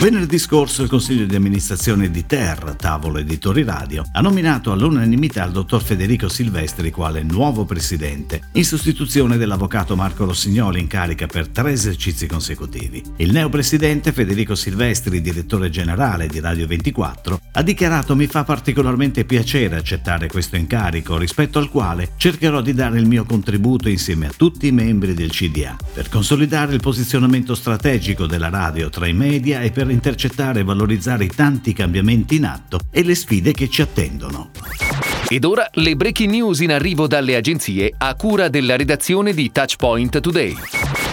Venerdì scorso il Consiglio di amministrazione di Terra, tavolo editori radio, ha nominato all'unanimità il dottor Federico Silvestri quale nuovo presidente, in sostituzione dell'avvocato Marco Rossignoli in carica per tre esercizi consecutivi. Il neopresidente Federico Silvestri, direttore generale di Radio 24, ha dichiarato mi fa particolarmente piacere accettare questo incarico rispetto al quale cercherò di dare il mio contributo insieme a tutti i membri del CDA per consolidare il posizionamento strategico della radio tra i media e per intercettare e valorizzare i tanti cambiamenti in atto e le sfide che ci attendono. Ed ora le breaking news in arrivo dalle agenzie a cura della redazione di Touchpoint Today.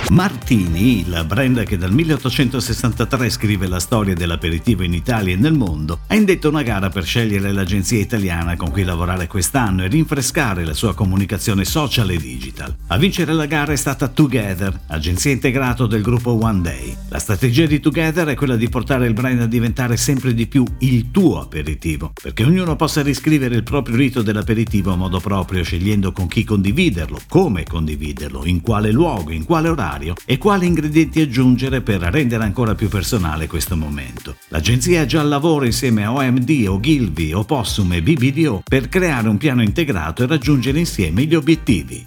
Martini, il brand che dal 1863 scrive la storia dell'aperitivo in Italia e nel mondo, ha indetto una gara per scegliere l'agenzia italiana con cui lavorare quest'anno e rinfrescare la sua comunicazione social e digital. A vincere la gara è stata Together, agenzia integrata del gruppo One Day. La strategia di Together è quella di portare il brand a diventare sempre di più il tuo aperitivo, perché ognuno possa riscrivere il proprio rito dell'aperitivo a modo proprio, scegliendo con chi condividerlo, come condividerlo, in quale luogo, in quale orario e quali ingredienti aggiungere per rendere ancora più personale questo momento. L'agenzia è già al lavoro insieme a OMD, Ogilvy, Opossum e BBDO per creare un piano integrato e raggiungere insieme gli obiettivi.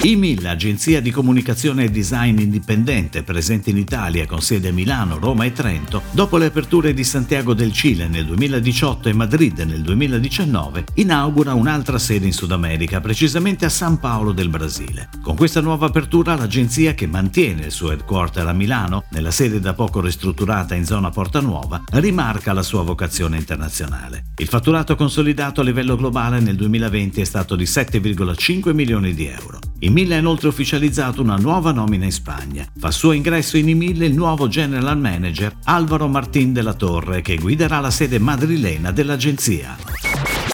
IMIL, agenzia di comunicazione e design indipendente presente in Italia con sede a Milano, Roma e Trento, dopo le aperture di Santiago del Cile nel 2018 e Madrid nel 2019, inaugura un'altra sede in Sud America, precisamente a San Paolo del Brasile. Con questa nuova apertura l'agenzia, che mantiene il suo headquarter a Milano, nella sede da poco ristrutturata in zona Porta Nuova, rimarca la sua vocazione internazionale. Il fatturato consolidato a livello globale nel 2020 è stato di 7,5 milioni di euro. Emil ha inoltre ufficializzato una nuova nomina in Spagna. Fa suo ingresso in Emil il nuovo general manager Alvaro Martín de la Torre che guiderà la sede madrilena dell'agenzia.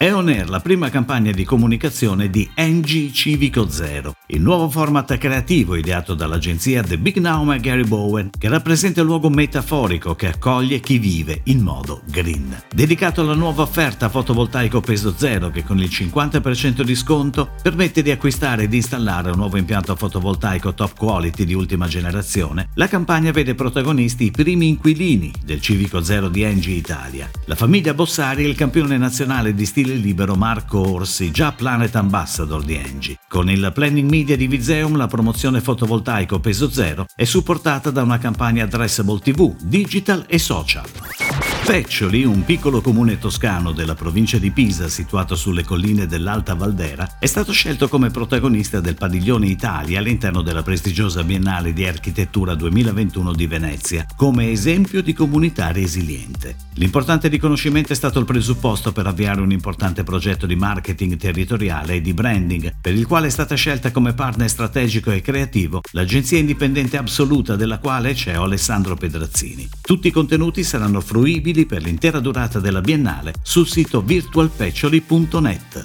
È on air la prima campagna di comunicazione di NG Civico Zero, il nuovo format creativo ideato dall'agenzia The Big Now e Gary Bowen, che rappresenta il luogo metaforico che accoglie chi vive in modo green. Dedicato alla nuova offerta fotovoltaico peso zero che con il 50% di sconto permette di acquistare e di installare un nuovo impianto fotovoltaico top quality di ultima generazione, la campagna vede protagonisti i primi inquilini del Civico Zero di NG Italia. La famiglia Bossari è il campione nazionale di stile libero Marco Orsi, già Planet Ambassador di Engie. Con il planning media di Viseum la promozione fotovoltaico peso zero è supportata da una campagna addressable TV, digital e social. Peccioli, un piccolo comune toscano della provincia di Pisa situato sulle colline dell'Alta Valdera, è stato scelto come protagonista del Padiglione Italia all'interno della prestigiosa Biennale di Architettura 2021 di Venezia, come esempio di comunità resiliente. L'importante riconoscimento è stato il presupposto per avviare un importante progetto di marketing territoriale e di branding, per il quale è stata scelta come partner strategico e creativo l'agenzia indipendente assoluta della quale c'è Alessandro Pedrazzini. Tutti i contenuti saranno fruibili per l'intera durata della Biennale sul sito virtualpeccioli.net.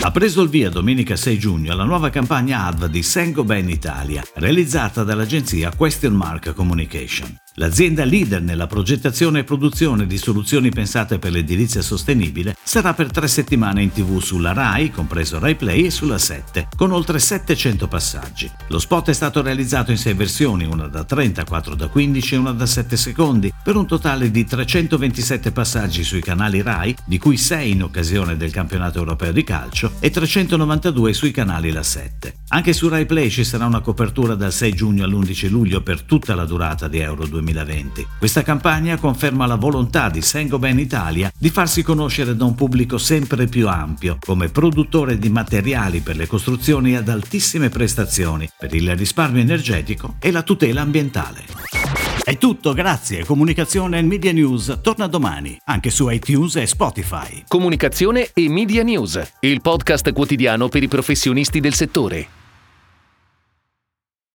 Ha preso il via domenica 6 giugno la nuova campagna ADV di Sengo Ben Italia, realizzata dall'agenzia Question Mark Communication. L'azienda leader nella progettazione e produzione di soluzioni pensate per l'edilizia sostenibile sarà per tre settimane in tv sulla RAI, compreso Rai Play, e sulla 7, con oltre 700 passaggi. Lo spot è stato realizzato in sei versioni, una da 30, 4 da 15 e una da 7 secondi, per un totale di 327 passaggi sui canali RAI, di cui 6 in occasione del campionato europeo di calcio, e 392 sui canali La 7. Anche su Rai Play ci sarà una copertura dal 6 giugno all'11 luglio per tutta la durata di Euro 2020. 2020. Questa campagna conferma la volontà di Saint-Gobain Italia di farsi conoscere da un pubblico sempre più ampio come produttore di materiali per le costruzioni ad altissime prestazioni per il risparmio energetico e la tutela ambientale. È tutto, grazie. Comunicazione e Media News torna domani, anche su iTunes e Spotify. Comunicazione e Media News, il podcast quotidiano per i professionisti del settore.